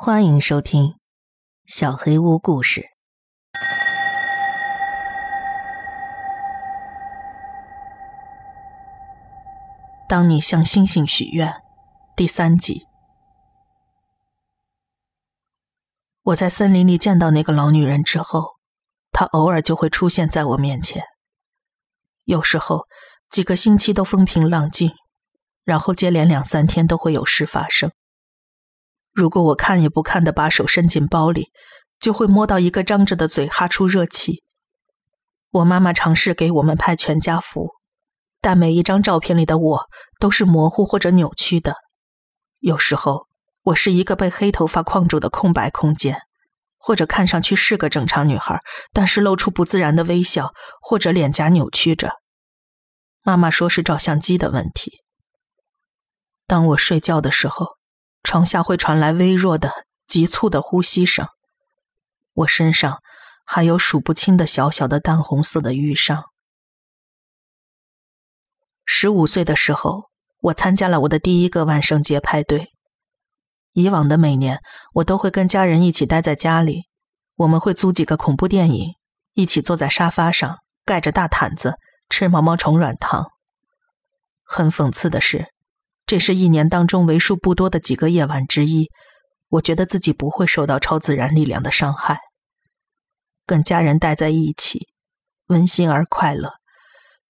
欢迎收听《小黑屋故事》。当你向星星许愿，第三集。我在森林里见到那个老女人之后，她偶尔就会出现在我面前。有时候几个星期都风平浪静，然后接连两三天都会有事发生。如果我看也不看的把手伸进包里，就会摸到一个张着的嘴哈出热气。我妈妈尝试给我们拍全家福，但每一张照片里的我都是模糊或者扭曲的。有时候我是一个被黑头发框住的空白空间，或者看上去是个正常女孩，但是露出不自然的微笑，或者脸颊扭曲着。妈妈说是照相机的问题。当我睡觉的时候。床下会传来微弱的、急促的呼吸声，我身上还有数不清的小小的淡红色的淤伤。十五岁的时候，我参加了我的第一个万圣节派对。以往的每年，我都会跟家人一起待在家里，我们会租几个恐怖电影，一起坐在沙发上，盖着大毯子，吃毛毛虫软糖。很讽刺的是。这是一年当中为数不多的几个夜晚之一，我觉得自己不会受到超自然力量的伤害。跟家人待在一起，温馨而快乐，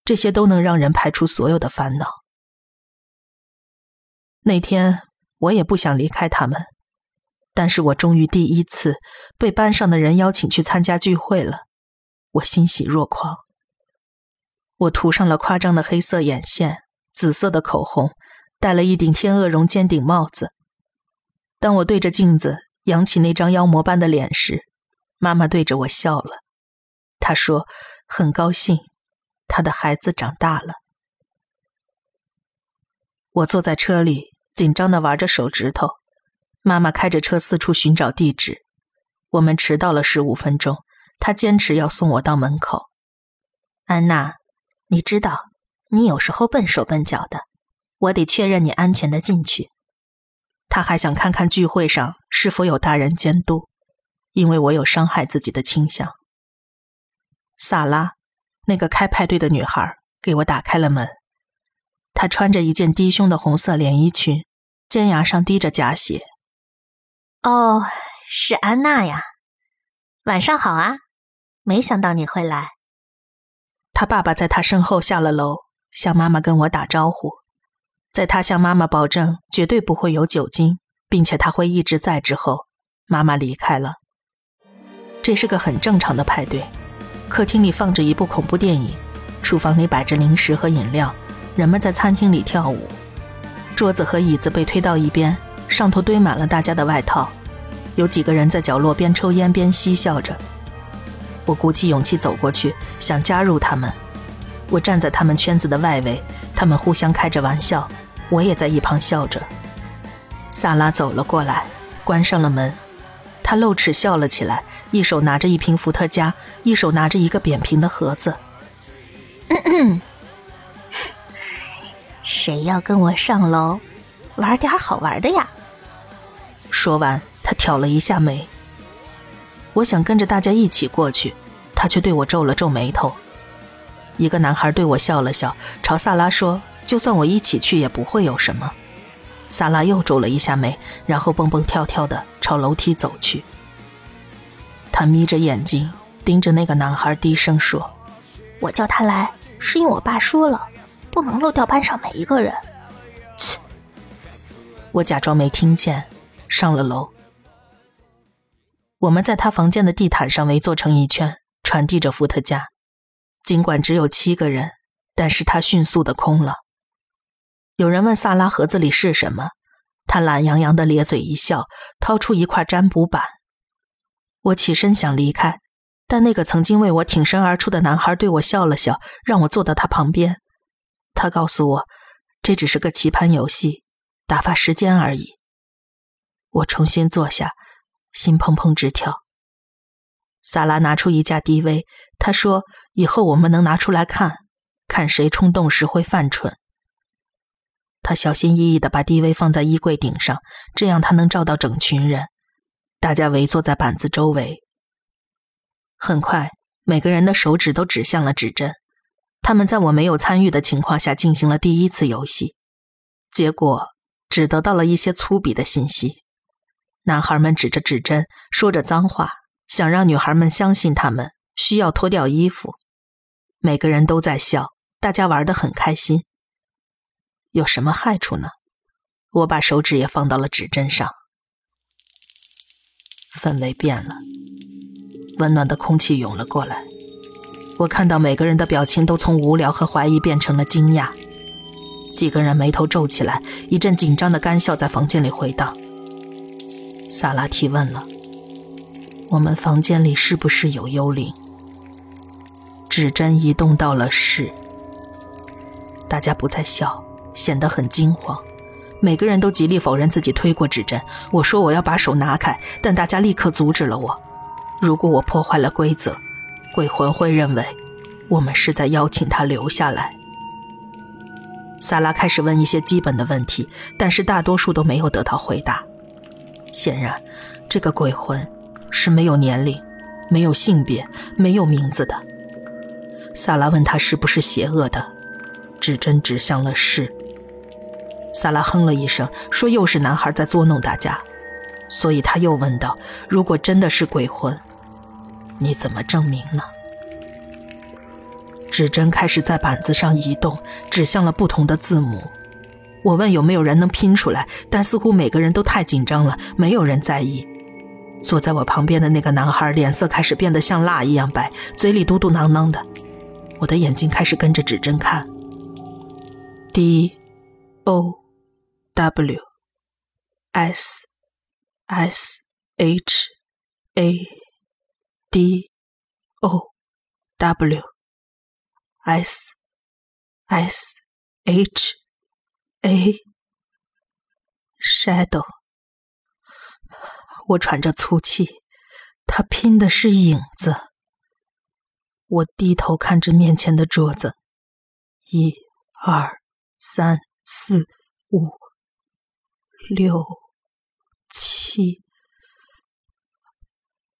这些都能让人排除所有的烦恼。那天我也不想离开他们，但是我终于第一次被班上的人邀请去参加聚会了，我欣喜若狂。我涂上了夸张的黑色眼线，紫色的口红。戴了一顶天鹅绒尖顶帽子。当我对着镜子扬起那张妖魔般的脸时，妈妈对着我笑了。她说：“很高兴，她的孩子长大了。”我坐在车里，紧张的玩着手指头。妈妈开着车四处寻找地址。我们迟到了十五分钟，她坚持要送我到门口。安娜，你知道，你有时候笨手笨脚的。我得确认你安全的进去。他还想看看聚会上是否有大人监督，因为我有伤害自己的倾向。萨拉，那个开派对的女孩，给我打开了门。她穿着一件低胸的红色连衣裙，尖牙上滴着假血。哦，是安娜呀，晚上好啊！没想到你会来。他爸爸在他身后下了楼，向妈妈跟我打招呼。在他向妈妈保证绝对不会有酒精，并且他会一直在之后，妈妈离开了。这是个很正常的派对，客厅里放着一部恐怖电影，厨房里摆着零食和饮料，人们在餐厅里跳舞，桌子和椅子被推到一边，上头堆满了大家的外套，有几个人在角落边抽烟边嬉笑着。我鼓起勇气走过去，想加入他们。我站在他们圈子的外围，他们互相开着玩笑，我也在一旁笑着。萨拉走了过来，关上了门，他露齿笑了起来，一手拿着一瓶伏特加，一手拿着一个扁平的盒子。谁要跟我上楼玩点好玩的呀？说完，他挑了一下眉。我想跟着大家一起过去，他却对我皱了皱眉头。一个男孩对我笑了笑，朝萨拉说：“就算我一起去，也不会有什么。”萨拉又皱了一下眉，然后蹦蹦跳跳的朝楼梯走去。他眯着眼睛盯着那个男孩，低声说：“我叫他来，是因为我爸说了，不能漏掉班上每一个人。”切！我假装没听见，上了楼。我们在他房间的地毯上围坐成一圈，传递着伏特加。尽管只有七个人，但是他迅速的空了。有人问萨拉盒子里是什么，他懒洋洋的咧嘴一笑，掏出一块占卜板。我起身想离开，但那个曾经为我挺身而出的男孩对我笑了笑，让我坐到他旁边。他告诉我，这只是个棋盘游戏，打发时间而已。我重新坐下，心砰砰直跳。萨拉拿出一架 DV，他说：“以后我们能拿出来看，看谁冲动时会犯蠢。”他小心翼翼地把 DV 放在衣柜顶上，这样他能照到整群人，大家围坐在板子周围。很快，每个人的手指都指向了指针。他们在我没有参与的情况下进行了第一次游戏，结果只得到了一些粗鄙的信息。男孩们指着指针，说着脏话，想让女孩们相信他们需要脱掉衣服。每个人都在笑，大家玩得很开心。有什么害处呢？我把手指也放到了指针上。氛围变了，温暖的空气涌了过来。我看到每个人的表情都从无聊和怀疑变成了惊讶。几个人眉头皱起来，一阵紧张的干笑在房间里回荡。萨拉提问了：“我们房间里是不是有幽灵？”指针移动到了是。大家不再笑，显得很惊慌。每个人都极力否认自己推过指针。我说我要把手拿开，但大家立刻阻止了我。如果我破坏了规则，鬼魂会认为我们是在邀请他留下来。萨拉开始问一些基本的问题，但是大多数都没有得到回答。显然，这个鬼魂是没有年龄、没有性别、没有名字的。萨拉问他是不是邪恶的，指针指向了是。萨拉哼了一声，说：“又是男孩在捉弄大家。”所以他又问道：“如果真的是鬼魂，你怎么证明呢？”指针开始在板子上移动，指向了不同的字母。我问有没有人能拼出来，但似乎每个人都太紧张了，没有人在意。坐在我旁边的那个男孩脸色开始变得像蜡一样白，嘴里嘟嘟囔囔的。我的眼睛开始跟着指针看，D O。W S S H A D O W S S H A Shadow，我喘着粗气，他拼的是影子。我低头看着面前的桌子，一、二、三、四、五。六、七、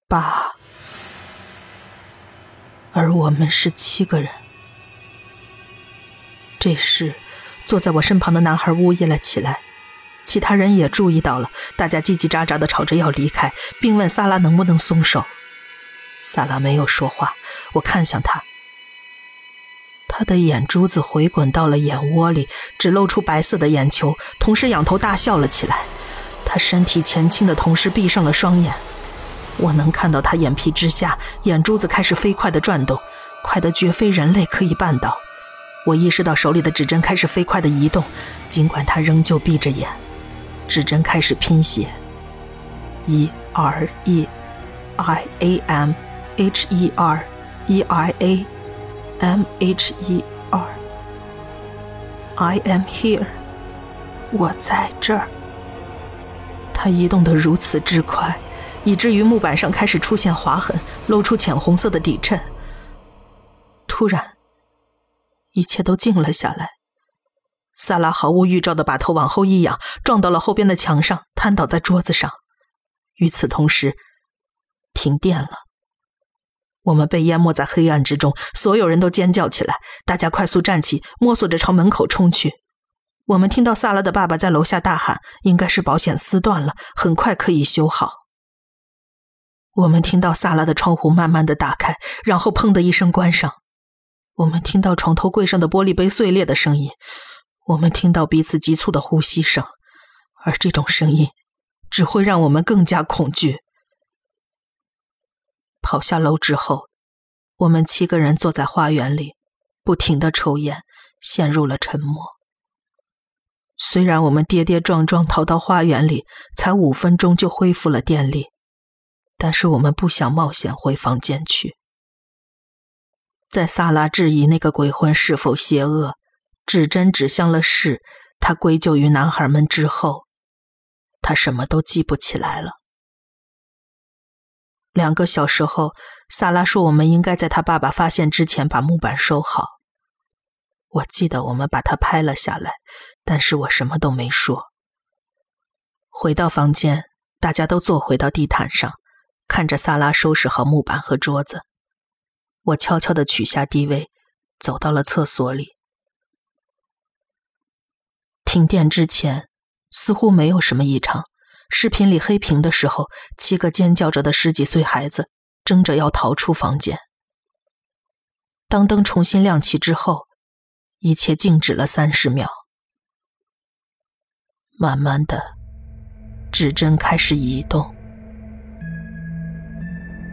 八，而我们是七个人。这时，坐在我身旁的男孩呜咽了起来，其他人也注意到了，大家叽叽喳喳的吵着要离开，并问萨拉能不能松手。萨拉没有说话，我看向他。他的眼珠子回滚到了眼窝里，只露出白色的眼球，同时仰头大笑了起来。他身体前倾的同时闭上了双眼，我能看到他眼皮之下眼珠子开始飞快的转动，快得绝非人类可以办到。我意识到手里的指针开始飞快的移动，尽管他仍旧闭着眼。指针开始拼写：e r e i a m h e r e i a。M H E R，I am here，我在这儿。它移动得如此之快，以至于木板上开始出现划痕，露出浅红色的底衬。突然，一切都静了下来。萨拉毫无预兆地把头往后一仰，撞到了后边的墙上，瘫倒在桌子上。与此同时，停电了。我们被淹没在黑暗之中，所有人都尖叫起来。大家快速站起，摸索着朝门口冲去。我们听到萨拉的爸爸在楼下大喊：“应该是保险丝断了，很快可以修好。”我们听到萨拉的窗户慢慢的打开，然后砰的一声关上。我们听到床头柜上的玻璃杯碎裂的声音。我们听到彼此急促的呼吸声，而这种声音只会让我们更加恐惧。跑下楼之后，我们七个人坐在花园里，不停的抽烟，陷入了沉默。虽然我们跌跌撞撞逃到花园里，才五分钟就恢复了电力，但是我们不想冒险回房间去。在萨拉质疑那个鬼魂是否邪恶，指针指向了是，他归咎于男孩们之后，他什么都记不起来了。两个小时后，萨拉说：“我们应该在他爸爸发现之前把木板收好。”我记得我们把它拍了下来，但是我什么都没说。回到房间，大家都坐回到地毯上，看着萨拉收拾好木板和桌子。我悄悄地取下地位，走到了厕所里。停电之前，似乎没有什么异常。视频里黑屏的时候，七个尖叫着的十几岁孩子争着要逃出房间。当灯重新亮起之后，一切静止了三十秒。慢慢的，指针开始移动。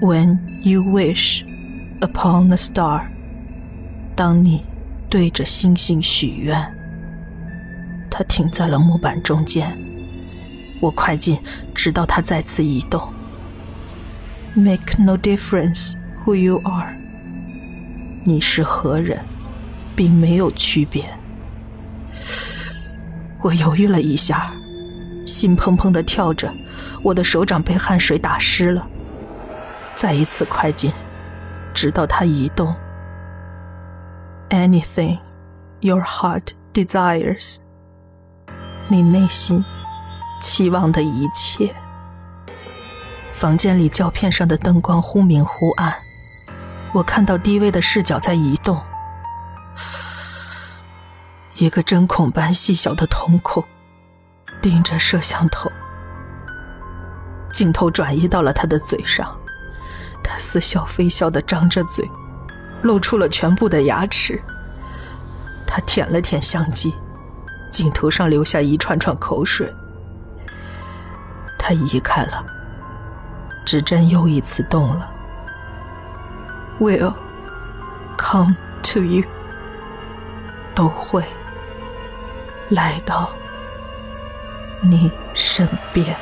When you wish upon a star，当你对着星星许愿。它停在了木板中间。我快进，直到它再次移动。Make no difference who you are。你是何人，并没有区别。我犹豫了一下，心砰砰的跳着，我的手掌被汗水打湿了。再一次快进，直到它移动。Anything your heart desires。你内心。期望的一切。房间里胶片上的灯光忽明忽暗，我看到低微的视角在移动，一个针孔般细小的瞳孔盯着摄像头。镜头转移到了他的嘴上，他似笑非笑的张着嘴，露出了全部的牙齿。他舔了舔相机，镜头上留下一串串口水。他移开了，指针又一次动了。Will come to you，都会来到你身边。